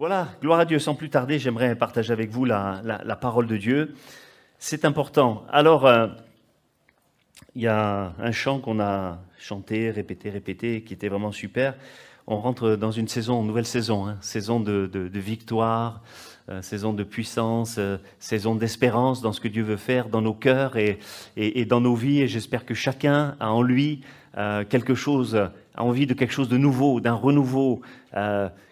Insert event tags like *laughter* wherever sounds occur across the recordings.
Voilà, gloire à Dieu. Sans plus tarder, j'aimerais partager avec vous la, parole de Dieu. C'est important. Alors, euh, il y a un chant qu'on a chanté, répété, répété, qui était vraiment super. On rentre dans une saison, une nouvelle saison, hein. saison de, victoire, euh, saison de puissance, euh, saison d'espérance dans ce que Dieu veut faire dans nos cœurs et, et dans nos vies. Et j'espère que chacun a en lui quelque chose, a envie de quelque chose de nouveau, d'un renouveau,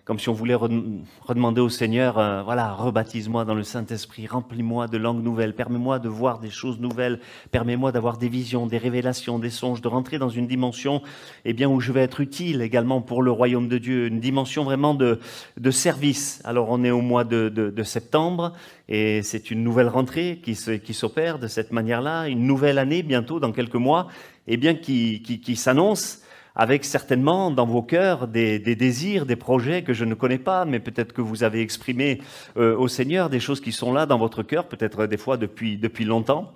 comme si on voulait redemander au Seigneur, euh, voilà, rebaptise-moi dans le Saint-Esprit, remplis-moi de langues nouvelles, permets-moi de voir des choses nouvelles, permets-moi d'avoir des visions, des révélations, des songes, de rentrer dans une dimension eh bien, où je vais être utile également pour le royaume de Dieu, une dimension vraiment de, de service. Alors on est au mois de, de, de septembre et c'est une nouvelle rentrée qui, qui s'opère de cette manière-là, une nouvelle année bientôt, dans quelques mois, eh bien, qui, qui, qui s'annonce avec certainement dans vos cœurs des, désirs, des projets que je ne connais pas, mais peut-être que vous avez exprimé euh, au Seigneur des choses qui sont là dans votre cœur, peut-être des fois depuis, depuis longtemps.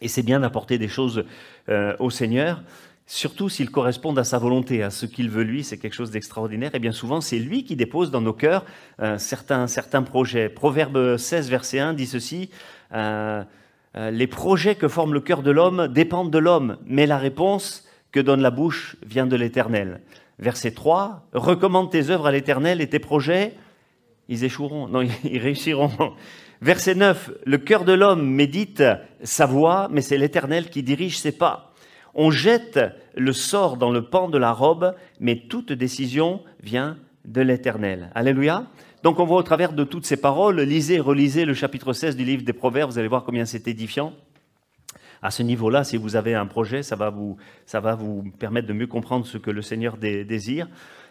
Et c'est bien d'apporter des choses euh, au Seigneur, surtout s'ils correspondent à sa volonté, à ce qu'il veut lui, c'est quelque chose d'extraordinaire. Et bien souvent, c'est lui qui dépose dans nos cœurs euh, certains, certains projets. Proverbe 16, verset 1 dit ceci. les projets que forme le cœur de l'homme dépendent de l'homme, mais la réponse que donne la bouche vient de l'Éternel. Verset 3, recommande tes œuvres à l'Éternel et tes projets, ils échoueront, non, *laughs* ils réussiront. Verset 9, le cœur de l'homme médite sa voix, mais c'est l'Éternel qui dirige ses pas. On jette le sort dans le pan de la robe, mais toute décision vient de l'Éternel. Alléluia. Donc on voit au travers de toutes ces paroles, lisez relisez le chapitre 16 du livre des Proverbes, vous allez voir combien c'est édifiant à ce niveau-là, si vous avez un projet, ça va, vous, ça va vous permettre de mieux comprendre ce que le Seigneur désire.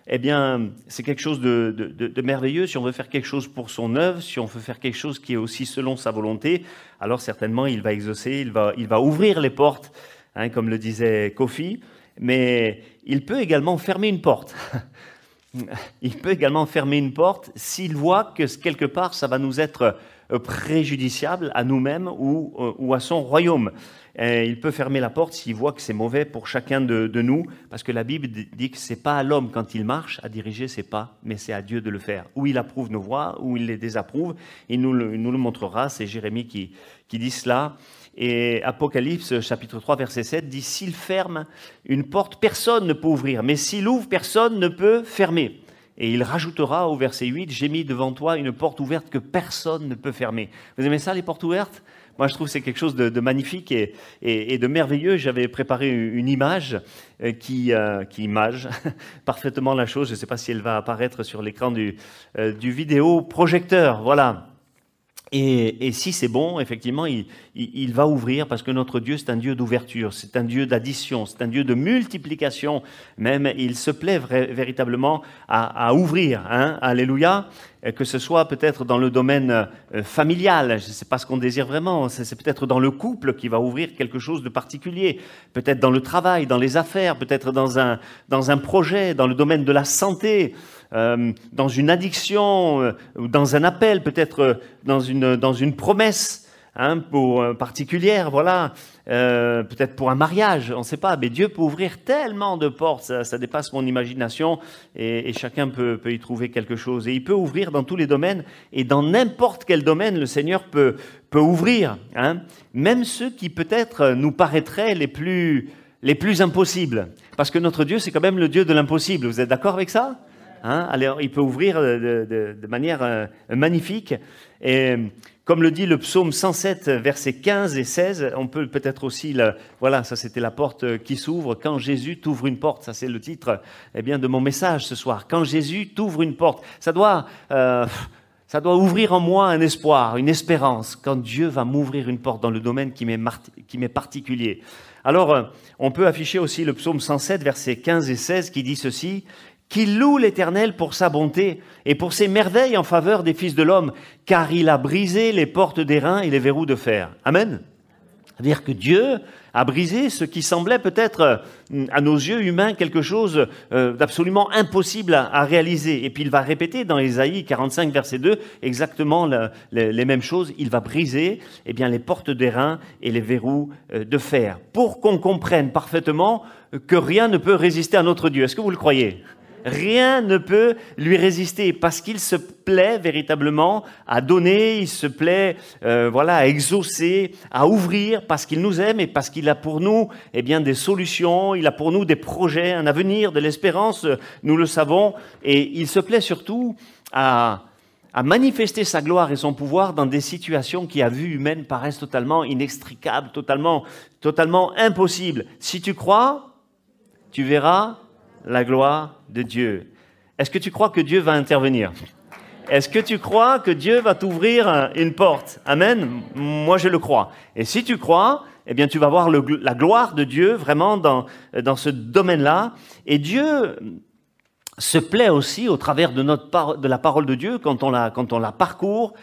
Eh bien, c'est quelque chose de, merveilleux. Si on veut faire quelque chose pour son œuvre, si on veut faire quelque chose qui est aussi selon sa volonté, alors certainement il va exaucer, il va, il va ouvrir les portes, hein, comme le disait Kofi, mais il peut également fermer une porte. *laughs* il peut également fermer une porte s'il voit que quelque part ça va nous être préjudiciable à nous-mêmes ou, euh, ou à son royaume il peut fermer la porte s'il voit que c'est mauvais pour chacun de, nous, parce que la Bible dit que c'est pas à l'homme quand il marche à diriger ses pas, mais c'est à Dieu de le faire. Ou il approuve nos voies, ou il les désapprouve. Il nous le, nous le montrera. C'est Jérémie qui, qui dit cela. Et Apocalypse chapitre 3 verset 7 dit S'il ferme une porte, personne ne peut ouvrir, mais s'il ouvre, personne ne peut fermer. Et il rajoutera au verset 8 J'ai mis devant toi une porte ouverte que personne ne peut fermer. Vous aimez ça, les portes ouvertes? Moi, je trouve que c'est quelque chose de, magnifique et, de merveilleux. J'avais préparé une image euh, qui, euh, qui image *laughs* parfaitement la chose. Je ne sais pas si elle va apparaître sur l'écran du, euh, du vidéo projecteur. Voilà. Et, si c'est bon, effectivement, il, va ouvrir parce que notre Dieu, c'est un Dieu d'ouverture, c'est un Dieu d'addition, c'est un Dieu de multiplication. Même, il se plaît véritablement à, ouvrir. Hein, alléluia. Que ce soit peut-être dans le domaine euh, familial, je ne sais pas ce qu'on désire vraiment, c'est peut-être dans le couple qui va ouvrir quelque chose de particulier, peut-être dans le travail, dans les affaires, peut-être dans un, dans un projet, dans le domaine de la santé. Euh, dans une addiction, euh, dans un appel, peut-être euh, dans une, dans une promesse hein, pour, particulière, voilà, peut-être pour un mariage, on ne sait pas, mais Dieu peut ouvrir tellement de portes, ça, dépasse mon imagination, et, chacun peut, peut, y trouver quelque chose. Et il peut ouvrir dans tous les domaines, et dans n'importe quel domaine, le Seigneur peut, peut ouvrir, hein, même ceux qui peut-être nous paraîtraient les plus, les plus impossibles. Parce que notre Dieu, c'est quand même le Dieu de l'impossible. Vous êtes d'accord avec ça? Hein, alors, il peut ouvrir de, manière euh, magnifique. Et comme le dit le psaume 107, versets 15 et 16, on peut peut-être aussi, voilà, ça c'était la porte qui s'ouvre. Quand Jésus t'ouvre une porte, ça c'est le titre eh bien, de mon message ce soir. Quand Jésus t'ouvre une porte, ça doit, euh, ça doit ouvrir en moi un espoir, une espérance, quand Dieu va m'ouvrir une porte dans le domaine qui m'est particulier. Alors, euh, on peut afficher aussi le psaume 107, versets 15 et 16, qui dit ceci qu'il loue l'Éternel pour sa bonté et pour ses merveilles en faveur des fils de l'homme, car il a brisé les portes d'airain et les verrous de fer. Amen. C'est-à-dire que Dieu a brisé ce qui semblait peut-être euh, à nos yeux humains quelque chose euh, d'absolument impossible à, réaliser. Et puis il va répéter dans Ésaïe 45, verset 2, exactement les, mêmes choses. Il va briser eh bien, les portes d'airain et les verrous euh, de fer, pour qu'on comprenne parfaitement que rien ne peut résister à notre Dieu. Est-ce que vous le croyez? Rien ne peut lui résister parce qu'il se plaît véritablement à donner, il se plaît euh, voilà à exaucer, à ouvrir parce qu'il nous aime et parce qu'il a pour nous eh bien des solutions, il a pour nous des projets, un avenir, de l'espérance, nous le savons et il se plaît surtout à à manifester sa gloire et son pouvoir dans des situations qui, à vue humaine, paraissent totalement inextricables, totalement, totalement impossibles. Si tu crois, tu verras la gloire de Dieu. Est-ce que tu crois que Dieu va intervenir? Est-ce que tu crois que Dieu va t'ouvrir une porte? Amen Moi, je le crois. Et si tu crois, eh bien, tu vas voir la gloire de Dieu vraiment dans, dans ce domaine-là. Et Dieu se plaît aussi, au travers de, notre de la parole de Dieu, quand on la, quand on la parcourt,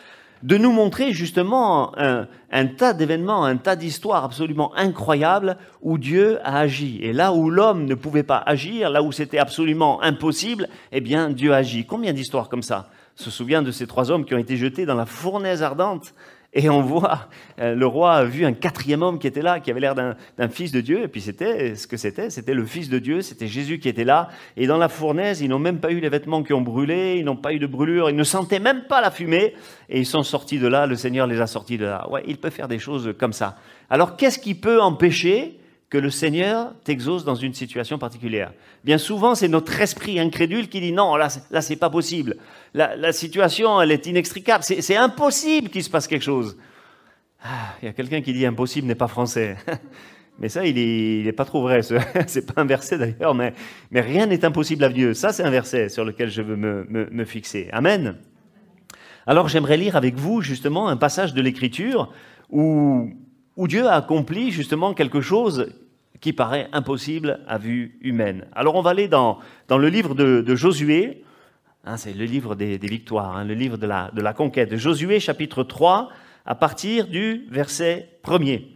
de nous montrer justement un, tas d'événements, un tas d'histoires absolument incroyables où Dieu a agi. Et là où l'homme ne pouvait pas agir, là où c'était absolument impossible, eh bien Dieu agit. Combien d'histoires comme ça se souvient de ces trois hommes qui ont été jetés dans la fournaise ardente et on voit, euh, le roi a vu un quatrième homme qui était là, qui avait l'air d'un fils de Dieu. Et puis c'était ce que c'était, c'était le fils de Dieu, c'était Jésus qui était là. Et dans la fournaise, ils n'ont même pas eu les vêtements qui ont brûlé, ils n'ont pas eu de brûlure, ils ne sentaient même pas la fumée. Et ils sont sortis de là, le Seigneur les a sortis de là. Ouais, il peut faire des choses comme ça. Alors qu'est-ce qui peut empêcher que le Seigneur t'exauce dans une situation particulière. Bien souvent, c'est notre esprit incrédule qui dit non, là, là c'est pas possible. La, situation, elle est inextricable. C'est impossible qu'il se passe quelque chose. Ah, il y a quelqu'un qui dit impossible n'est pas français. *laughs* Mais ça, il n'est est pas trop vrai. *laughs* C'est pas un verset d'ailleurs, mais, mais rien n'est impossible à Dieu. Ça, c'est un verset sur lequel je veux me, me fixer. Amen. Alors, j'aimerais lire avec vous justement un passage de l'Écriture où où Dieu a accompli justement quelque chose qui paraît impossible à vue humaine. Alors on va aller dans, dans le livre de, Josué, hein, c'est le livre des, victoires, hein, le livre de la, de la conquête. Josué chapitre 3, à partir du verset 1er.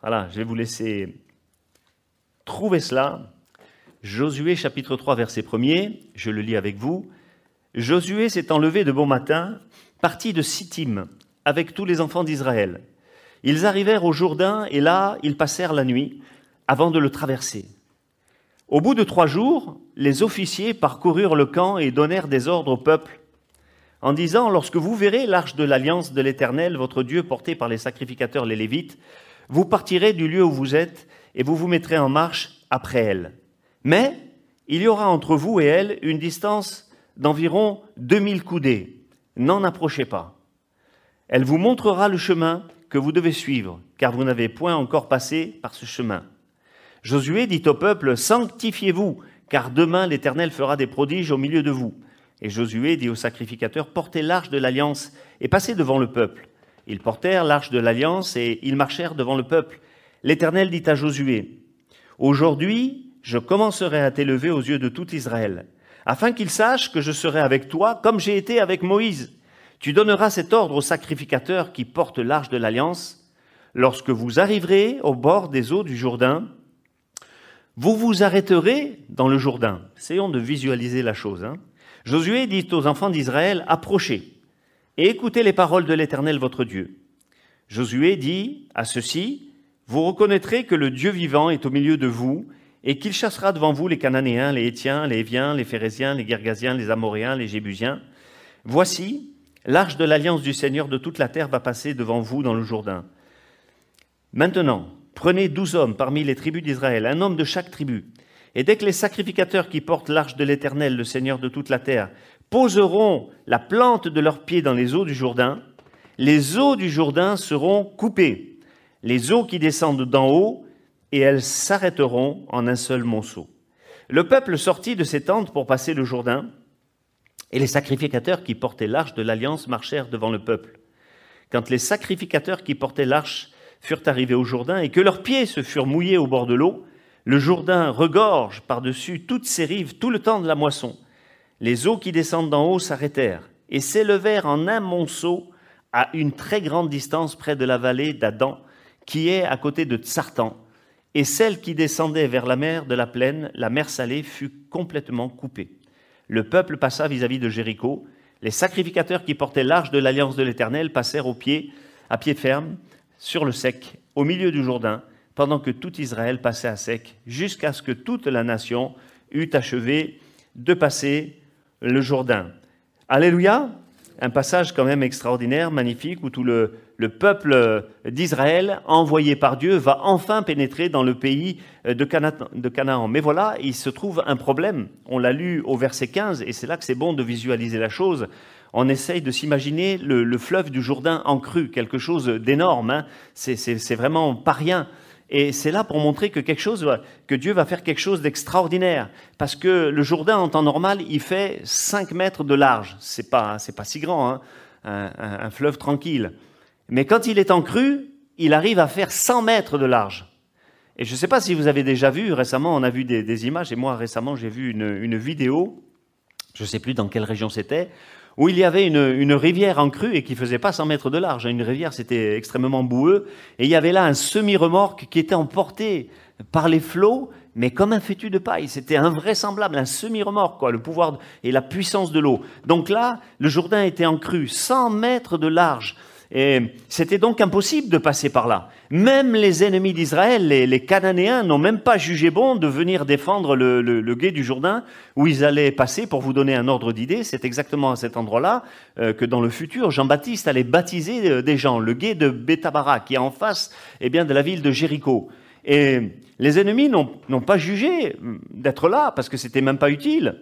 Voilà, je vais vous laisser trouver cela. Josué chapitre 3, verset 1er, je le lis avec vous. Josué s'est enlevé de bon matin, parti de Sittim, avec tous les enfants d'Israël. Ils arrivèrent au Jourdain et là, ils passèrent la nuit avant de le traverser. Au bout de trois jours, les officiers parcoururent le camp et donnèrent des ordres au peuple en disant, lorsque vous verrez l'arche de l'alliance de l'Éternel, votre Dieu, porté par les sacrificateurs les Lévites, vous partirez du lieu où vous êtes et vous vous mettrez en marche après elle. Mais il y aura entre vous et elle une distance d'environ 2000 coudées. N'en approchez pas. Elle vous montrera le chemin que vous devez suivre, car vous n'avez point encore passé par ce chemin. Josué dit au peuple, Sanctifiez-vous, car demain l'Éternel fera des prodiges au milieu de vous. Et Josué dit aux sacrificateurs, Portez l'arche de l'alliance et passez devant le peuple. Ils portèrent l'arche de l'alliance et ils marchèrent devant le peuple. L'Éternel dit à Josué, Aujourd'hui, je commencerai à t'élever aux yeux de tout Israël, afin qu'ils sachent que je serai avec toi comme j'ai été avec Moïse. Tu donneras cet ordre aux sacrificateurs qui portent l'arche de l'alliance. Lorsque vous arriverez au bord des eaux du Jourdain, vous vous arrêterez dans le Jourdain. Essayons de visualiser la chose. Hein. Josué dit aux enfants d'Israël, approchez et écoutez les paroles de l'Éternel votre Dieu. Josué dit à ceux-ci, vous reconnaîtrez que le Dieu vivant est au milieu de vous et qu'il chassera devant vous les Cananéens, les Hétiens, les Éviens, les Phérésiens, les Gergasiens, les Amoréens, les Jébusiens. Voici, L'arche de l'alliance du Seigneur de toute la terre va passer devant vous dans le Jourdain. Maintenant, prenez douze hommes parmi les tribus d'Israël, un homme de chaque tribu. Et dès que les sacrificateurs qui portent l'arche de l'Éternel, le Seigneur de toute la terre, poseront la plante de leurs pieds dans les eaux du Jourdain, les eaux du Jourdain seront coupées, les eaux qui descendent d'en haut, et elles s'arrêteront en un seul monceau. Le peuple sortit de ses tentes pour passer le Jourdain, et les sacrificateurs qui portaient l'arche de l'alliance marchèrent devant le peuple. Quand les sacrificateurs qui portaient l'arche furent arrivés au Jourdain et que leurs pieds se furent mouillés au bord de l'eau, le Jourdain regorge par-dessus toutes ses rives tout le temps de la moisson. Les eaux qui descendent d'en haut s'arrêtèrent et s'élevèrent en un monceau à une très grande distance près de la vallée d'Adam, qui est à côté de Tsartan. Et celle qui descendait vers la mer de la plaine, la mer salée, fut complètement coupée le peuple passa vis-à-vis de Jéricho. Les sacrificateurs qui portaient l'arche de l'alliance de l'Éternel passèrent au pied, à pied ferme, sur le sec, au milieu du Jourdain, pendant que tout Israël passait à sec, jusqu'à ce que toute la nation eût achevé de passer le Jourdain. Alléluia Un passage quand même extraordinaire, magnifique, où tout le, le peuple d'Israël, envoyé par Dieu, va enfin pénétrer dans le pays de, Canaan. Mais voilà, il se trouve un problème. On l'a lu au verset 15, et c'est là que c'est bon de visualiser la chose. On essaye de s'imaginer le, fleuve du Jourdain en crue, quelque chose d'énorme. Hein. C'est vraiment pas rien. Et c'est là pour montrer que quelque chose, que Dieu va faire quelque chose d'extraordinaire. Parce que le Jourdain, en temps normal, il fait 5 mètres de large. C'est pas, pas si grand, hein. un, fleuve tranquille. Mais quand il est en crue, il arrive à faire 100 mètres de large. Et je ne sais pas si vous avez déjà vu, récemment, on a vu des, images, et moi récemment, j'ai vu une, une vidéo, je ne sais plus dans quelle région c'était, où il y avait une, rivière en crue et qui faisait pas 100 mètres de large. Une rivière, c'était extrêmement boueux. Et il y avait là un semi-remorque qui était emporté par les flots, mais comme un fétu de paille. C'était invraisemblable, un semi-remorque, quoi, le pouvoir et la puissance de l'eau. Donc là, le Jourdain était en crue, 100 mètres de large. Et c'était donc impossible de passer par là. Même les ennemis d'Israël, les, Cananéens, n'ont même pas jugé bon de venir défendre le, gué du Jourdain où ils allaient passer. Pour vous donner un ordre d'idée, c'est exactement à cet endroit-là euh, que dans le futur, Jean-Baptiste allait baptiser euh, des gens. Le gué de Bethabara, qui est en face eh bien, de la ville de Jéricho. Et les ennemis n'ont pas jugé hum, d'être là parce que c'était même pas utile.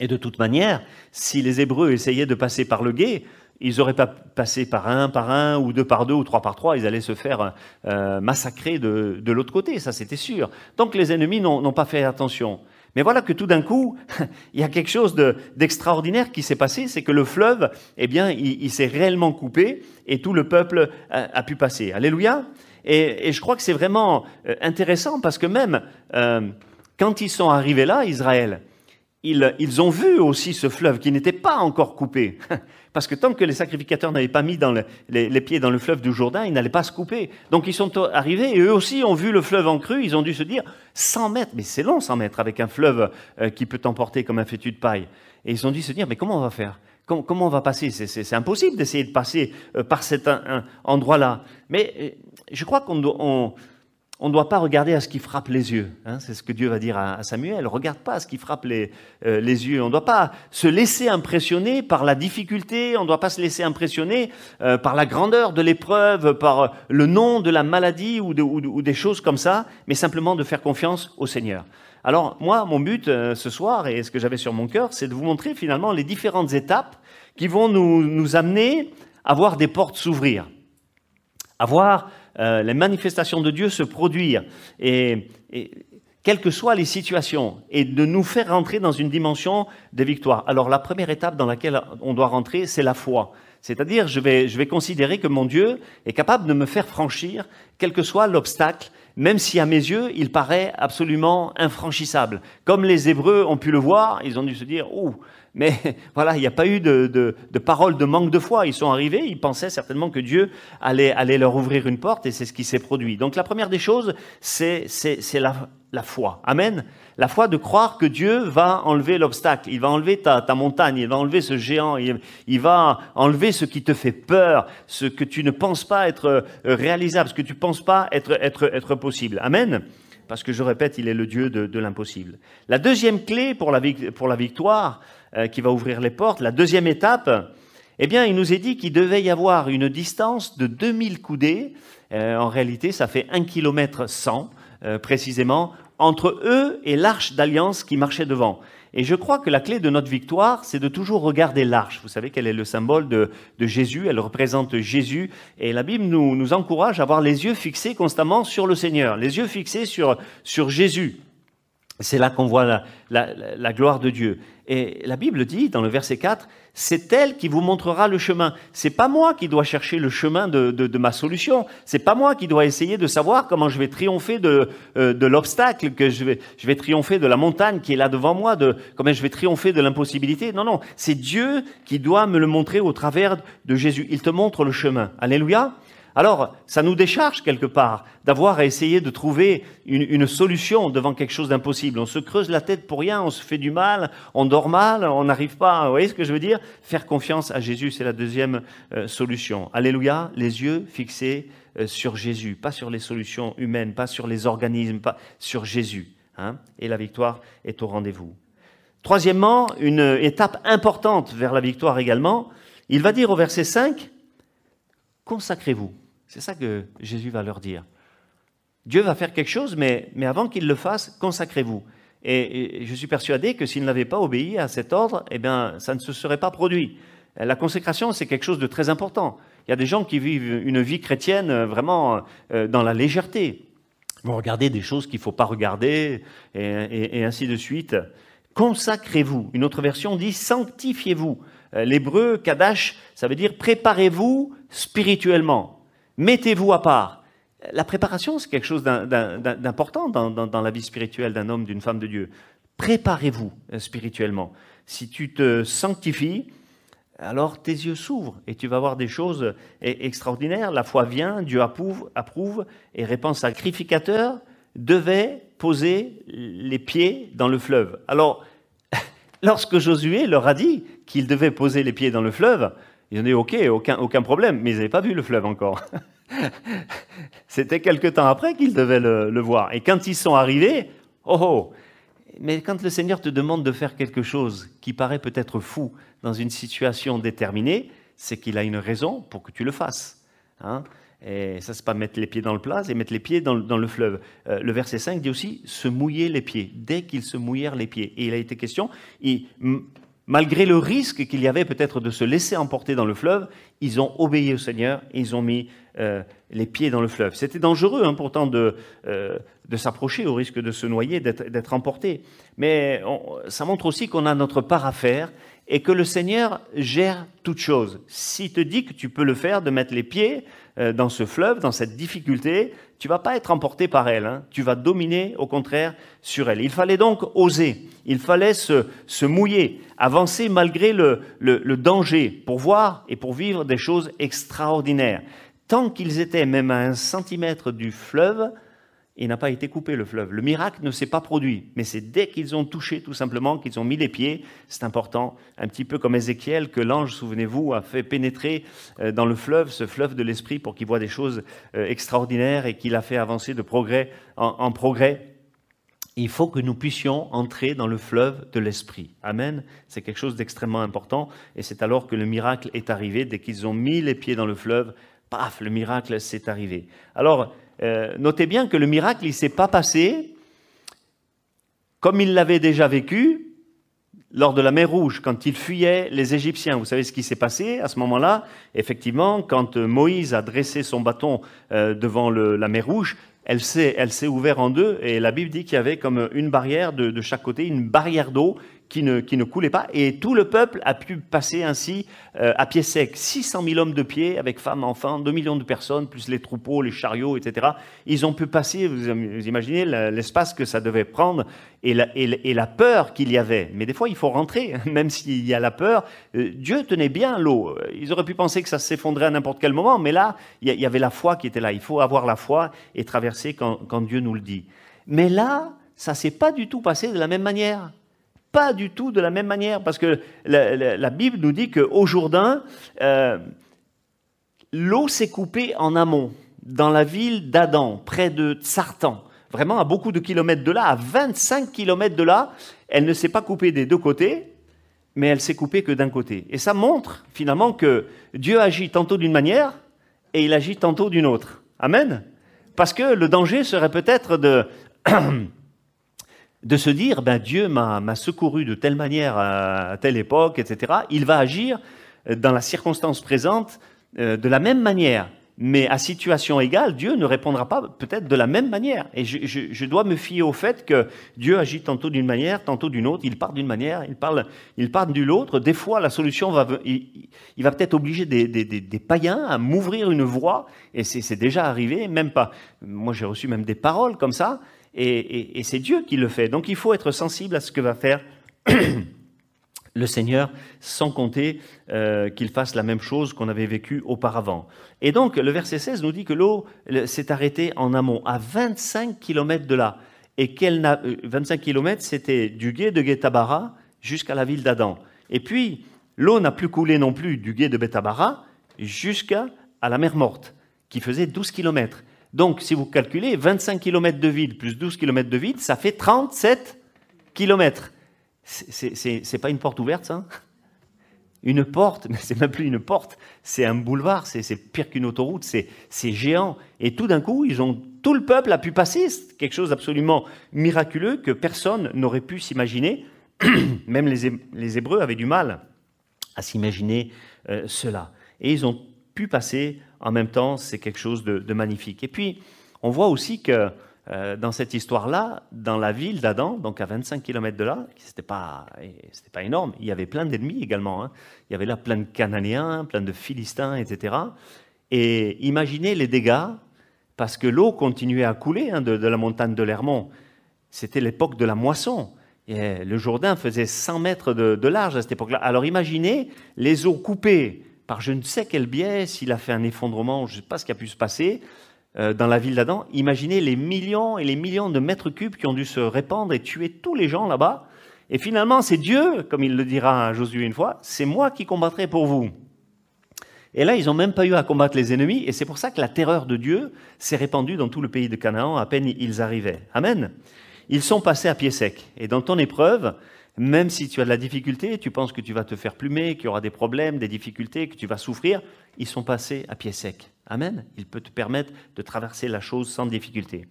Et de toute manière, si les Hébreux essayaient de passer par le gué, ils n'auraient pas passé par un, par un, ou deux par deux, ou trois par trois, ils allaient se faire euh, massacrer de, de l'autre côté, ça c'était sûr. Donc les ennemis n'ont pas fait attention. Mais voilà que tout d'un coup, *laughs* il y a quelque chose d'extraordinaire qui s'est passé, c'est que le fleuve, eh bien, il, s'est réellement coupé et tout le peuple a, pu passer. Alléluia. Et, je crois que c'est vraiment euh, intéressant parce que même euh, quand ils sont arrivés là, Israël, ils ont vu aussi ce fleuve qui n'était pas encore coupé. *laughs* Parce que tant que les sacrificateurs n'avaient pas mis les, pieds dans le fleuve du Jourdain, ils n'allaient pas se couper. Donc ils sont arrivés et eux aussi ont vu le fleuve en crue. Ils ont dû se dire 100 mètres, mais c'est long 100 mètres avec un fleuve euh, qui peut t'emporter comme un fétu de paille. Et ils ont dû se dire mais comment on va faire? Comment, on va passer? C'est impossible d'essayer de passer euh, par cet endroit-là. Mais euh, je crois qu'on on ne doit pas regarder à ce qui frappe les yeux. Hein, c'est ce que Dieu va dire à, Samuel. Regarde pas à ce qui frappe les, euh, yeux. On ne doit pas se laisser impressionner par la difficulté. On ne doit pas se laisser impressionner euh, par la grandeur de l'épreuve, par le nom de la maladie ou, des choses comme ça, mais simplement de faire confiance au Seigneur. Alors moi, mon but euh, ce soir et ce que j'avais sur mon cœur, c'est de vous montrer finalement les différentes étapes qui vont nous, nous amener à voir des portes s'ouvrir, à voir euh, les manifestations de Dieu se produire, et, quelles que soient les situations, et de nous faire rentrer dans une dimension de victoire. Alors la première étape dans laquelle on doit rentrer, c'est la foi. C'est-à-dire, je vais, je vais considérer que mon Dieu est capable de me faire franchir, quel que soit l'obstacle, même si à mes yeux, il paraît absolument infranchissable. Comme les Hébreux ont pu le voir, ils ont dû se dire, ouh, mais *laughs* voilà, il n'y a pas eu de, de, de, parole de manque de foi. Ils sont arrivés, ils pensaient certainement que Dieu allait, leur ouvrir une porte et c'est ce qui s'est produit. Donc la première des choses, c'est la, foi. Amen. La foi de croire que Dieu va enlever l'obstacle, il va enlever ta, ta, montagne, il va enlever ce géant, il, va enlever ce qui te fait peur, ce que tu ne penses pas être euh, réalisable, ce que tu ne penses pas être, être, être possible. Amen. Parce que je répète, il est le Dieu de, l'impossible. La deuxième clé pour la, victoire, qui va ouvrir les portes. La deuxième étape, eh bien, il nous est dit qu'il devait y avoir une distance de 2000 coudées. Euh, en réalité, ça fait 1 km 100 précisément entre eux et l'arche d'alliance qui marchait devant. Et je crois que la clé de notre victoire, c'est de toujours regarder l'arche. Vous savez quel est le symbole de, Jésus, elle représente Jésus. Et la Bible nous, encourage à avoir les yeux fixés constamment sur le Seigneur, les yeux fixés sur, sur Jésus. C'est là qu'on voit la, la, gloire de Dieu. Et la Bible dit, dans le verset 4, c'est elle qui vous montrera le chemin. C'est pas moi qui dois chercher le chemin de, ma solution. C'est pas moi qui dois essayer de savoir comment je vais triompher de, euh, de l'obstacle, que je vais, je vais triompher de la montagne qui est là devant moi, de comment je vais triompher de l'impossibilité. Non, non, c'est Dieu qui doit me le montrer au travers de Jésus. Il te montre le chemin. Alléluia. Alors, ça nous décharge quelque part d'avoir à essayer de trouver une, solution devant quelque chose d'impossible. On se creuse la tête pour rien, on se fait du mal, on dort mal, on n'arrive pas. Vous voyez ce que je veux dire? Faire confiance à Jésus, c'est la deuxième euh, solution. Alléluia, les yeux fixés euh, sur Jésus, pas sur les solutions humaines, pas sur les organismes, pas sur Jésus. Hein Et la victoire est au rendez-vous. Troisièmement, une étape importante vers la victoire également, il va dire au verset 5, consacrez-vous. C'est ça que Jésus va leur dire. Dieu va faire quelque chose, mais, mais avant qu'il le fasse, consacrez-vous. Et, je suis persuadé que s'il n'avait pas obéi à cet ordre, eh bien, ça ne se serait pas produit. La consécration, c'est quelque chose de très important. Il y a des gens qui vivent une vie chrétienne euh, vraiment euh, dans la légèreté. Vous regardez des choses qu'il ne faut pas regarder, et, et ainsi de suite. Consacrez-vous. Une autre version dit sanctifiez-vous. Euh, l'hébreu, Kadash, ça veut dire préparez-vous spirituellement. Mettez-vous à part. La préparation, c'est quelque chose d'important dans, la vie spirituelle d'un homme, d'une femme de Dieu. Préparez-vous euh, spirituellement. Si tu te sanctifies, alors tes yeux s'ouvrent et tu vas voir des choses euh, extraordinaires. La foi vient, Dieu approuve, approuve et répand sacrificateur devait poser les pieds dans le fleuve. Alors, *laughs* lorsque Josué leur a dit qu'il devait poser les pieds dans le fleuve, ils ont dit OK, aucun, aucun problème, mais ils n'avaient pas vu le fleuve encore. *laughs* C'était quelque temps après qu'ils devaient le, voir. Et quand ils sont arrivés, oh, oh Mais quand le Seigneur te demande de faire quelque chose qui paraît peut-être fou dans une situation déterminée, c'est qu'il a une raison pour que tu le fasses. Hein et ça, c'est pas mettre les pieds dans le plat, c'est mettre les pieds dans, le fleuve. Euh, le verset 5 dit aussi se mouiller les pieds, dès qu'ils se mouillèrent les pieds. Et il a été question, malgré le risque qu'il y avait peut-être de se laisser emporter dans le fleuve, ils ont obéi au Seigneur et ils ont mis euh, les pieds dans le fleuve. C'était dangereux hein, pourtant de, euh, de s'approcher au risque de se noyer, d'être emporté. Mais ça montre aussi qu'on a notre part à faire et que le Seigneur gère toutes choses. S'il te dit que tu peux le faire, de mettre les pieds euh, dans ce fleuve, dans cette difficulté, tu vas pas être emporté par elle, hein. tu vas dominer au contraire sur elle. Il fallait donc oser, il fallait se, mouiller, avancer malgré le danger pour voir et pour vivre des choses extraordinaires. Tant qu'ils étaient même à un centimètre du fleuve, il n'a pas été coupé le fleuve. Le miracle ne s'est pas produit, mais c'est dès qu'ils ont touché tout simplement, qu'ils ont mis les pieds, c'est important, un petit peu comme Ézéchiel, que l'ange, souvenez-vous, a fait pénétrer euh, dans le fleuve, ce fleuve de l'esprit, pour qu'il voit des choses euh, extraordinaires et qu'il a fait avancer de progrès en, progrès. Il faut que nous puissions entrer dans le fleuve de l'esprit. Amen. C'est quelque chose d'extrêmement important, et c'est alors que le miracle est arrivé, dès qu'ils ont mis les pieds dans le fleuve, paf, le miracle s'est arrivé. Alors, euh, notez bien que le miracle, il ne s'est pas passé comme il l'avait déjà vécu lors de la mer Rouge, quand il fuyait les Égyptiens. Vous savez ce qui s'est passé à ce moment-là? Effectivement, quand Moïse a dressé son bâton euh, devant la mer Rouge, elle s'est, ouverte en deux et la Bible dit qu'il y avait comme une barrière de chaque côté, une barrière d'eau qui ne, coulait pas, et tout le peuple a pu passer ainsi euh, à pied sec. 600 000 hommes de pied, avec femmes, enfants, 2 millions de personnes, plus les troupeaux, les chariots, etc. Ils ont pu passer, vous, imaginez l'espace que ça devait prendre et la, peur qu'il y avait. Mais des fois, il faut rentrer, *laughs* même s'il y a la peur. Euh, Dieu tenait bien l'eau. Ils auraient pu penser que ça s'effondrait à n'importe quel moment, mais là, il y, avait la foi qui était là. Il faut avoir la foi et traverser quand, quand Dieu nous le dit. Mais là, ça s'est pas du tout passé de la même manière pas du tout de la même manière, parce que la, Bible nous dit qu'au Jourdain, euh, l'eau s'est coupée en amont, dans la ville d'Adam, près de Tsartan, vraiment à beaucoup de kilomètres de là, à 25 kilomètres de là, elle ne s'est pas coupée des deux côtés, mais elle s'est coupée que d'un côté. Et ça montre finalement que Dieu agit tantôt d'une manière et il agit tantôt d'une autre. Amen. Parce que le danger serait peut-être de *clears throat* de se dire, ben, Dieu m'a secouru de telle manière à, telle époque, etc. Il va agir euh, dans la circonstance présente euh, de la même manière. Mais à situation égale, Dieu ne répondra pas peut-être de la même manière. Et je, dois me fier au fait que Dieu agit tantôt d'une manière, tantôt d'une autre. Il part d'une manière, il parle, il part d'une autre. Des fois, la solution va, il, va peut-être obliger des, des, païens à m'ouvrir une voie. Et c'est déjà arrivé, même pas. Moi, j'ai reçu même des paroles comme ça et, c'est Dieu qui le fait. Donc il faut être sensible à ce que va faire *clears throat* le Seigneur, sans compter euh, qu'il fasse la même chose qu'on avait vécu auparavant. Et donc le verset 16 nous dit que l'eau s'est arrêtée en amont, à 25 km de là. Et qu'elle n'a, 25 km, c'était du gué de Guétabara jusqu'à la ville d'Adam. Et puis, l'eau n'a plus coulé non plus du gué de Betabara jusqu'à la mer Morte, qui faisait 12 km. Donc, si vous calculez, 25 km de vide plus 12 km de vide, ça fait 37 km. C'est pas une porte ouverte, ça? Une porte, mais c'est même plus une porte, c'est un boulevard, c'est pire qu'une autoroute, c'est géant. Et tout d'un coup, ils ont tout le peuple a pu passer, quelque chose d'absolument miraculeux que personne n'aurait pu s'imaginer. *clears throat* même les, Hébreux avaient du mal à s'imaginer euh, cela. Et ils ont pu passer en même temps, c'est quelque chose de, magnifique. Et puis, on voit aussi que euh, dans cette histoire-là, dans la ville d'Adam, donc à 25 km de là, ce n'était pas, pas énorme, il y avait plein d'ennemis également. Hein. Il y avait là plein de Cananéens, plein de Philistins, etc. Et imaginez les dégâts, parce que l'eau continuait à couler hein, de, la montagne de l'Hermont. C'était l'époque de la moisson. Et le Jourdain faisait 100 mètres de, de large à cette époque-là. Alors imaginez les eaux coupées par je ne sais quel biais, s'il a fait un effondrement, je ne sais pas ce qui a pu se passer, euh, dans la ville d'Adam, imaginez les millions et les millions de mètres cubes qui ont dû se répandre et tuer tous les gens là-bas. Et finalement, c'est Dieu, comme il le dira à Josué une fois, c'est moi qui combattrai pour vous. Et là, ils n'ont même pas eu à combattre les ennemis, et c'est pour ça que la terreur de Dieu s'est répandue dans tout le pays de Canaan à peine ils arrivaient. Amen. Ils sont passés à pied sec. Et dans ton épreuve, même si tu as de la difficulté, tu penses que tu vas te faire plumer, qu'il y aura des problèmes, des difficultés, que tu vas souffrir, ils sont passés à pied sec. Amen. Il peut te permettre de traverser la chose sans difficulté.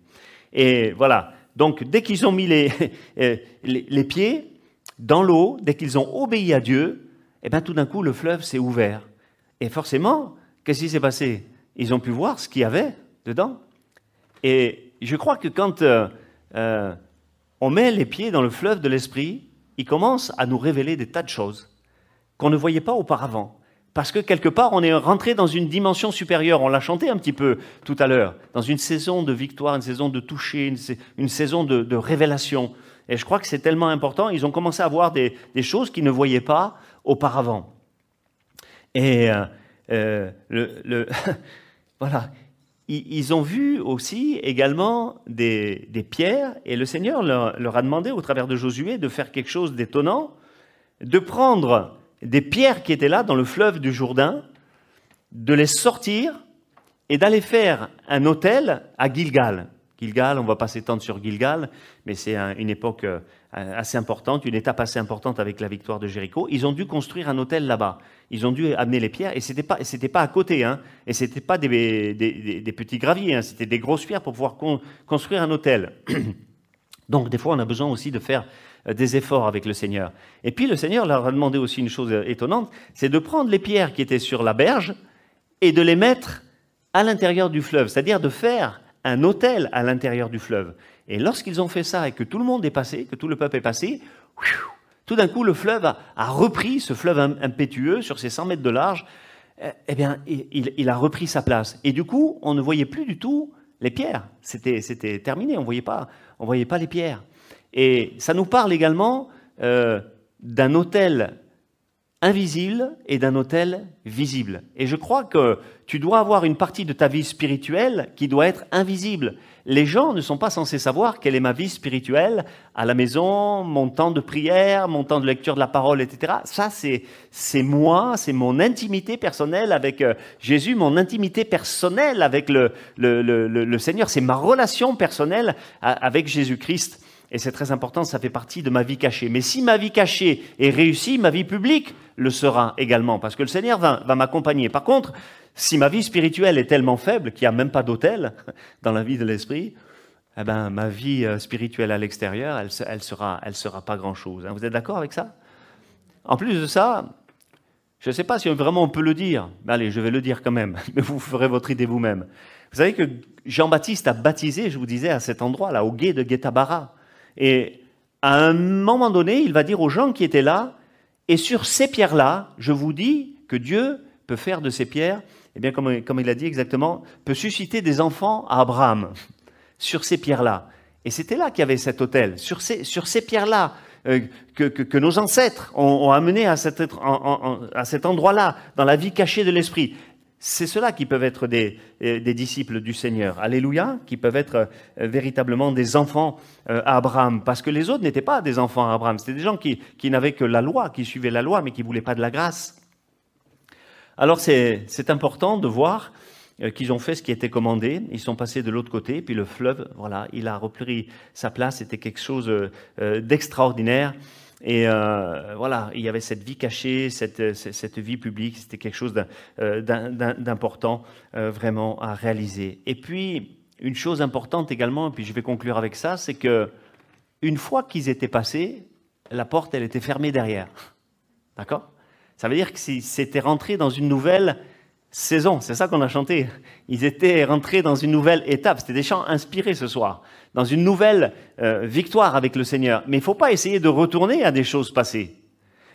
Et voilà. Donc, dès qu'ils ont mis les, *laughs* euh, les, pieds dans l'eau, dès qu'ils ont obéi à Dieu, eh bien, tout d'un coup, le fleuve s'est ouvert. Et forcément, qu'est-ce qui s'est passé? Ils ont pu voir ce qu'il y avait dedans. Et je crois que quand euh, euh, on met les pieds dans le fleuve de l'esprit, il commence à nous révéler des tas de choses qu'on ne voyait pas auparavant. Parce que quelque part, on est rentré dans une dimension supérieure. On l'a chanté un petit peu tout à l'heure, dans une saison de victoire, une saison de toucher, une, saison de, révélation. Et je crois que c'est tellement important. Ils ont commencé à voir des, choses qu'ils ne voyaient pas auparavant. Et euh, euh, le, *laughs* voilà, ils ont vu aussi également des, pierres, et le Seigneur leur, a demandé au travers de Josué de faire quelque chose d'étonnant, de prendre des pierres qui étaient là dans le fleuve du Jourdain, de les sortir et d'aller faire un hôtel à Gilgal. Gilgal, on ne va pas s'étendre sur Gilgal, mais c'est une époque euh, assez importante, une étape assez importante avec la victoire de Jéricho. Ils ont dû construire un hôtel là-bas. Ils ont dû amener les pierres, et c'était pas, c'était pas à côté, hein, et c'était pas des, des, petits graviers, hein, c'était des grosses pierres pour pouvoir construire un hôtel. *coughs* Donc des fois, on a besoin aussi de faire euh, des efforts avec le Seigneur. Et puis le Seigneur leur a demandé aussi une chose étonnante, c'est de prendre les pierres qui étaient sur la berge et de les mettre à l'intérieur du fleuve, c'est-à-dire de faire un hôtel à l'intérieur du fleuve. Et lorsqu'ils ont fait ça et que tout le monde est passé, que tout le peuple est passé, tout d'un coup, le fleuve a, repris, ce fleuve impétueux, sur ses 100 mètres de large, eh, eh bien, il, a repris sa place. Et du coup, on ne voyait plus du tout les pierres. C'était terminé, on voyait, pas, on voyait pas les pierres. Et ça nous parle également euh, d'un hôtel invisible et d'un hôtel visible. Et je crois que tu dois avoir une partie de ta vie spirituelle qui doit être invisible. Les gens ne sont pas censés savoir quelle est ma vie spirituelle à la maison, mon temps de prière, mon temps de lecture de la parole, etc. Ça, c'est, c'est moi, c'est mon intimité personnelle avec euh, Jésus, mon intimité personnelle avec le, le, le, le Seigneur. C'est ma relation personnelle avec Jésus-Christ. Et c'est très important, ça fait partie de ma vie cachée. Mais si ma vie cachée est réussie, ma vie publique le sera également, parce que le Seigneur va, m'accompagner. Par contre, si ma vie spirituelle est tellement faible qu'il n'y a même pas d'hôtel *laughs* dans la vie de l'esprit, eh ben, ma vie euh, spirituelle à l'extérieur, elle, elle sera, elle sera pas grand-chose. Hein. Vous êtes d'accord avec ça? En plus de ça, je ne sais pas si vraiment on peut le dire, mais allez, je vais le dire quand même, *laughs* mais vous ferez votre idée vous-même. Vous savez que Jean-Baptiste a baptisé, je vous disais, à cet endroit-là, au gué de Guétabara. Et à un moment donné, il va dire aux gens qui étaient là, et sur ces pierres-là, je vous dis que Dieu peut faire de ces pierres, eh bien, comme, il a dit exactement, peut susciter des enfants à Abraham, sur ces pierres-là. Et c'était là qu'il y avait cet hôtel, sur ces, pierres-là, euh, que, nos ancêtres ont, amené à cet, à cet endroit-là, dans la vie cachée de l'esprit. C'est ceux-là qui peuvent être des, euh, des, disciples du Seigneur. Alléluia, qui peuvent être euh, véritablement des enfants euh, à Abraham. Parce que les autres n'étaient pas des enfants à Abraham. C'était des gens qui, qui n'avaient que la loi, qui suivaient la loi, mais qui ne voulaient pas de la grâce. Alors c'est important de voir qu'ils ont fait ce qui était commandé. Ils sont passés de l'autre côté, puis le fleuve, voilà, il a repris sa place. C'était quelque chose d'extraordinaire. Et euh, voilà, il y avait cette vie cachée, cette, cette vie publique, c'était quelque chose euh, d'important euh, vraiment à réaliser. Et puis, une chose importante également, et puis je vais conclure avec ça, c'est que une fois qu'ils étaient passés, la porte, elle était fermée derrière. D'accord? Ça veut dire que c'était rentré dans une nouvelle saison, c'est ça qu'on a chanté. Ils étaient rentrés dans une nouvelle étape. C'était des chants inspirés ce soir, dans une nouvelle euh, victoire avec le Seigneur. Mais il ne faut pas essayer de retourner à des choses passées.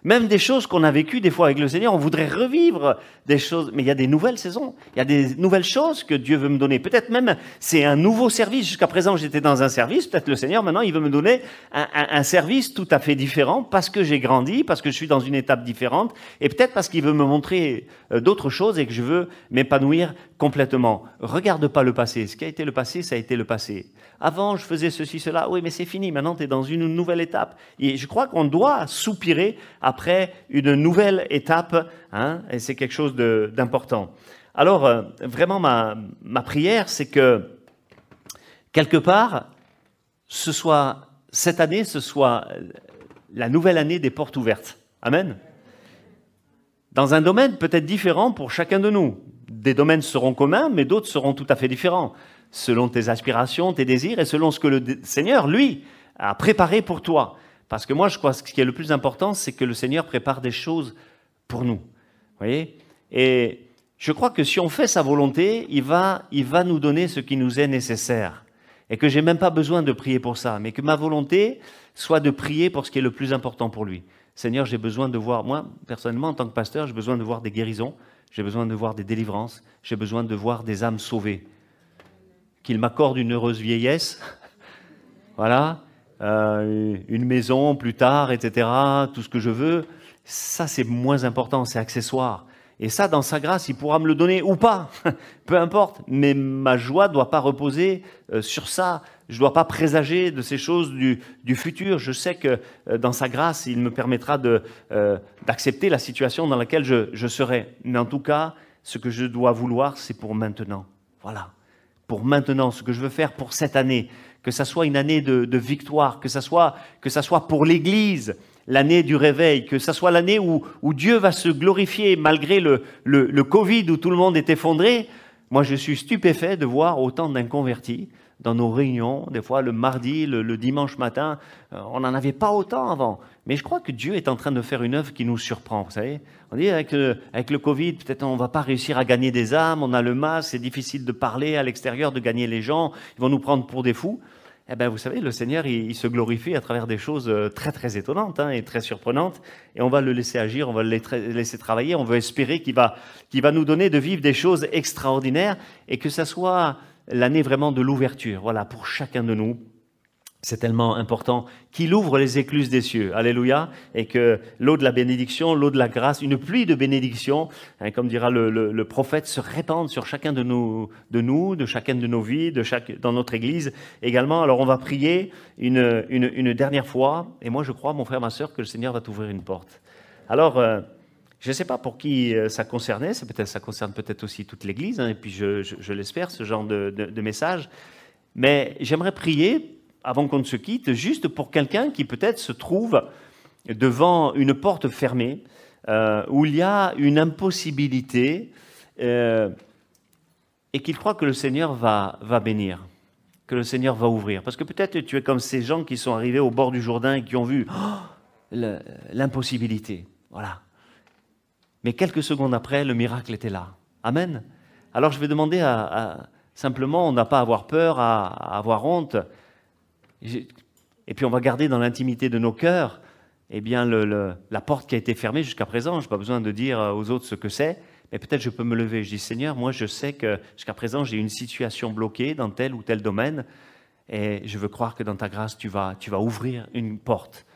Même des choses qu'on a vécues des fois avec le Seigneur, on voudrait revivre des choses. Mais il y a des nouvelles saisons, il y a des nouvelles choses que Dieu veut me donner. Peut-être même c'est un nouveau service. Jusqu'à présent, j'étais dans un service. Peut-être le Seigneur, maintenant, il veut me donner un, service tout à fait différent parce que j'ai grandi, parce que je suis dans une étape différente, et peut-être parce qu'il veut me montrer euh, d'autres choses et que je veux m'épanouir complètement. Regarde pas le passé. Ce qui a été le passé, ça a été le passé. Avant, je faisais ceci, cela. Oui, mais c'est fini. Maintenant, tu es dans une nouvelle étape. Et je crois qu'on doit soupirer après une nouvelle étape. Hein, et c'est quelque chose d'important. Alors, euh, vraiment, ma, ma prière, c'est que quelque part, ce soit cette année, ce soit la nouvelle année des portes ouvertes. Amen. Dans un domaine peut-être différent pour chacun de nous. Des domaines seront communs, mais d'autres seront tout à fait différents selon tes aspirations, tes désirs et selon ce que le Seigneur, lui, a préparé pour toi. Parce que moi, je crois que ce qui est le plus important, c'est que le Seigneur prépare des choses pour nous. voyez? Et je crois que si on fait sa volonté, il va, il va nous donner ce qui nous est nécessaire. Et que j'ai même pas besoin de prier pour ça, mais que ma volonté soit de prier pour ce qui est le plus important pour lui. Seigneur, j'ai besoin de voir, moi, personnellement, en tant que pasteur, j'ai besoin de voir des guérisons, j'ai besoin de voir des délivrances, j'ai besoin de voir des âmes sauvées qu'il m'accorde une heureuse vieillesse, *laughs* voilà, euh, une maison plus tard, etc., tout ce que je veux, ça c'est moins important, c'est accessoire. Et ça, dans sa grâce, il pourra me le donner ou pas, *laughs* peu importe. Mais ma joie ne doit pas reposer euh, sur ça. Je ne dois pas présager de ces choses du, futur. Je sais que euh, dans sa grâce, il me permettra d'accepter la situation dans laquelle je, je serai. Mais en tout cas, ce que je dois vouloir, c'est pour maintenant. Voilà pour maintenant, ce que je veux faire pour cette année, que ça soit une année de, victoire, que ça soit, que ça soit pour l'Église, l'année du réveil, que ça soit l'année où, Dieu va se glorifier malgré le, le, Covid où tout le monde est effondré. Moi, je suis stupéfait de voir autant d'inconvertis dans nos réunions, des fois le mardi, le, dimanche matin. Euh, on n'en avait pas autant avant. Mais je crois que Dieu est en train de faire une œuvre qui nous surprend. Vous savez, on dit avec le, avec le Covid, peut-être on va pas réussir à gagner des âmes, on a le masque, c'est difficile de parler à l'extérieur, de gagner les gens, ils vont nous prendre pour des fous. Eh bien, vous savez, le Seigneur, il, se glorifie à travers des choses euh, très, très étonnantes hein, et très surprenantes. Et on va le laisser agir, on va le laisser travailler, on veut espérer qu'il va, qu'il va nous donner de vivre des choses extraordinaires et que ça soit l'année vraiment de l'ouverture, voilà, pour chacun de nous. C'est tellement important qu'il ouvre les écluses des cieux. Alléluia. Et que l'eau de la bénédiction, l'eau de la grâce, une pluie de bénédiction, hein, comme dira le, prophète, se répande sur chacun de nous, de nous, de chacune de nos vies, de chaque, dans notre église également. Alors on va prier une, dernière fois. Et moi je crois, mon frère, ma soeur, que le Seigneur va t'ouvrir une porte. Alors, euh, je ne sais pas pour qui euh, ça concernait, ça concerne peut-être aussi toute l'Église, hein, et puis je, l'espère, ce genre de, message. Mais j'aimerais prier, avant qu'on ne se quitte, juste pour quelqu'un qui peut-être se trouve devant une porte fermée, euh, où il y a une impossibilité, euh, et qu'il croit que le Seigneur va, va bénir, que le Seigneur va ouvrir. Parce que peut-être tu es comme ces gens qui sont arrivés au bord du Jourdain et qui ont vu oh, l'impossibilité. Voilà. Mais quelques secondes après, le miracle était là. Amen. Alors je vais demander simplement, on n'a pas à avoir peur, à, avoir honte. Et puis on va garder dans l'intimité de nos cœurs, eh bien la porte qui a été fermée jusqu'à présent. Je n'ai pas besoin de dire aux autres ce que c'est, mais peut-être je peux me lever. Je dis Seigneur, moi je sais que jusqu'à présent j'ai une situation bloquée dans tel ou tel domaine, et je veux croire que dans ta grâce tu vas, tu vas ouvrir une porte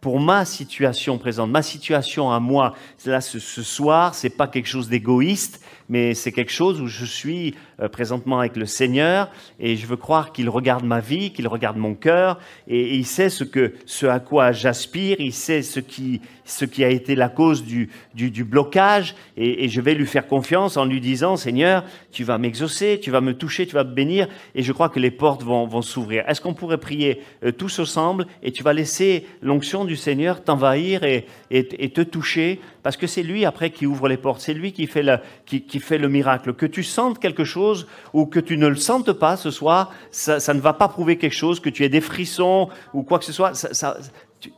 pour ma situation présente, ma situation à moi. Là, ce, ce soir, c'est pas quelque chose d'égoïste, mais c'est quelque chose où je suis euh, présentement avec le Seigneur et je veux croire qu'il regarde ma vie, qu'il regarde mon cœur et, il sait ce que, ce à quoi j'aspire, il sait ce qui, ce qui a été la cause du, du, blocage et, et, je vais lui faire confiance en lui disant Seigneur, tu vas m'exaucer, tu vas me toucher, tu vas me bénir et je crois que les portes vont, vont s'ouvrir. Est-ce qu'on pourrait prier euh, tous ensemble et tu vas laisser l'onction du Seigneur t'envahir et, te toucher, parce que c'est lui après qui ouvre les portes, c'est lui qui fait, le, qui, fait, le miracle. Que tu sentes quelque chose ou que tu ne le sentes pas ce soir, ça, ne va pas prouver quelque chose, que tu aies des frissons ou quoi que ce soit,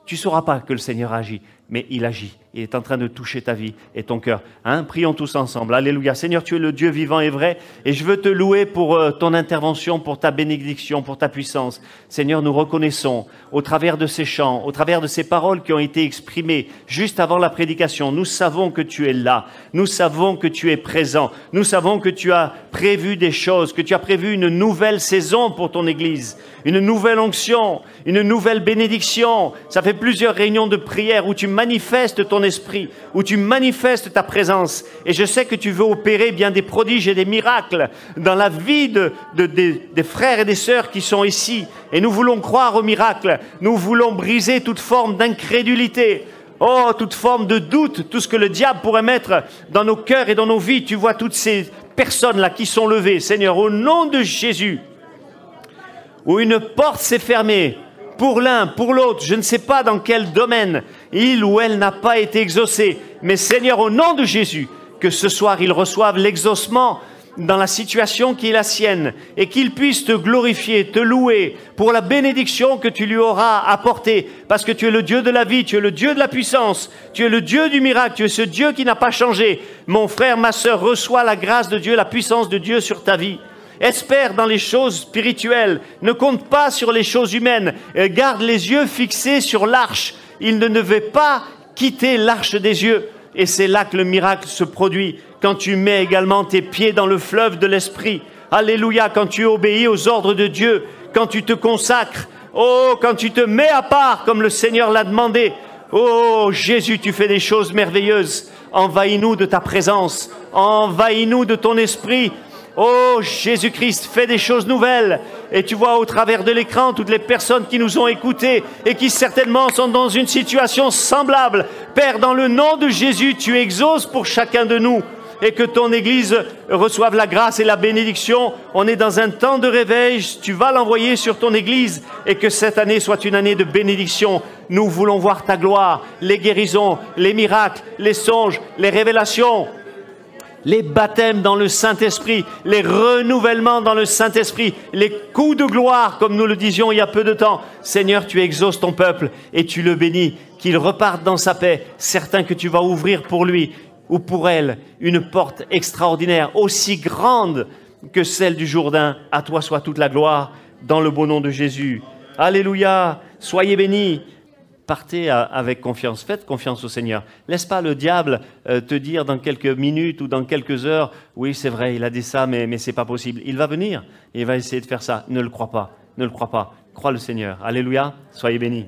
tu ne sauras pas que le Seigneur agit, mais il agit. Il est en train de toucher ta vie et ton cœur. Hein Prions tous ensemble. Alléluia. Seigneur, tu es le Dieu vivant et vrai, et je veux te louer pour euh, ton intervention, pour ta bénédiction, pour ta puissance. Seigneur, nous reconnaissons, au travers de ces chants, au travers de ces paroles qui ont été exprimées juste avant la prédication, nous savons que tu es là. Nous savons que tu es présent. Nous savons que tu as prévu des choses, que tu as prévu une nouvelle saison pour ton Église, une nouvelle onction, une nouvelle bénédiction. Ça fait plusieurs réunions de prière où tu manifestes ton esprit, où tu manifestes ta présence. Et je sais que tu veux opérer bien des prodiges et des miracles dans la vie de, des frères et des sœurs qui sont ici. Et nous voulons croire aux miracles. Nous voulons briser toute forme d'incrédulité. Oh, toute forme de doute, tout ce que le diable pourrait mettre dans nos cœurs et dans nos vies. Tu vois toutes ces personnes-là qui sont levées, Seigneur, au nom de Jésus, où une porte s'est fermée, pour l'un, pour l'autre, je ne sais pas dans quel domaine il ou elle n'a pas été exaucé. Mais Seigneur, au nom de Jésus, que ce soir ils reçoivent l'exaucement dans la situation qui est la sienne et qu'il puisse te glorifier, te louer pour la bénédiction que tu lui auras apportée parce que tu es le Dieu de la vie, tu es le Dieu de la puissance, tu es le Dieu du miracle, tu es ce Dieu qui n'a pas changé. Mon frère, ma sœur, reçois la grâce de Dieu, la puissance de Dieu sur ta vie. Espère dans les choses spirituelles. Ne compte pas sur les choses humaines. Garde les yeux fixés sur l'arche. Il ne devait pas quitter l'arche des yeux. Et c'est là que le miracle se produit, quand tu mets également tes pieds dans le fleuve de l'Esprit. Alléluia, quand tu obéis aux ordres de Dieu, quand tu te consacres, oh, quand tu te mets à part comme le Seigneur l'a demandé. Oh Jésus, tu fais des choses merveilleuses. Envahis-nous de ta présence, envahis-nous de ton esprit, Oh Jésus-Christ, fais des choses nouvelles. Et tu vois au travers de l'écran toutes les personnes qui nous ont écoutés et qui certainement sont dans une situation semblable. Père, dans le nom de Jésus, tu exauces pour chacun de nous et que ton Église reçoive la grâce et la bénédiction. On est dans un temps de réveil, tu vas l'envoyer sur ton Église et que cette année soit une année de bénédiction. Nous voulons voir ta gloire, les guérisons, les miracles, les songes, les révélations les baptêmes dans le Saint-Esprit, les renouvellements dans le Saint-Esprit, les coups de gloire, comme nous le disions il y a peu de temps. Seigneur, tu exauces ton peuple et tu le bénis, qu'il reparte dans sa paix, certain que tu vas ouvrir pour lui ou pour elle une porte extraordinaire, aussi grande que celle du Jourdain. À toi soit toute la gloire, dans le beau nom de Jésus. Alléluia, soyez bénis partez avec confiance, faites confiance au Seigneur. Laisse pas le diable euh, te dire dans quelques minutes ou dans quelques heures, oui c'est vrai, il a dit ça, mais, mais ce n'est pas possible. Il va venir il va essayer de faire ça. Ne le crois pas, ne le crois pas. Crois le Seigneur. Alléluia, soyez bénis.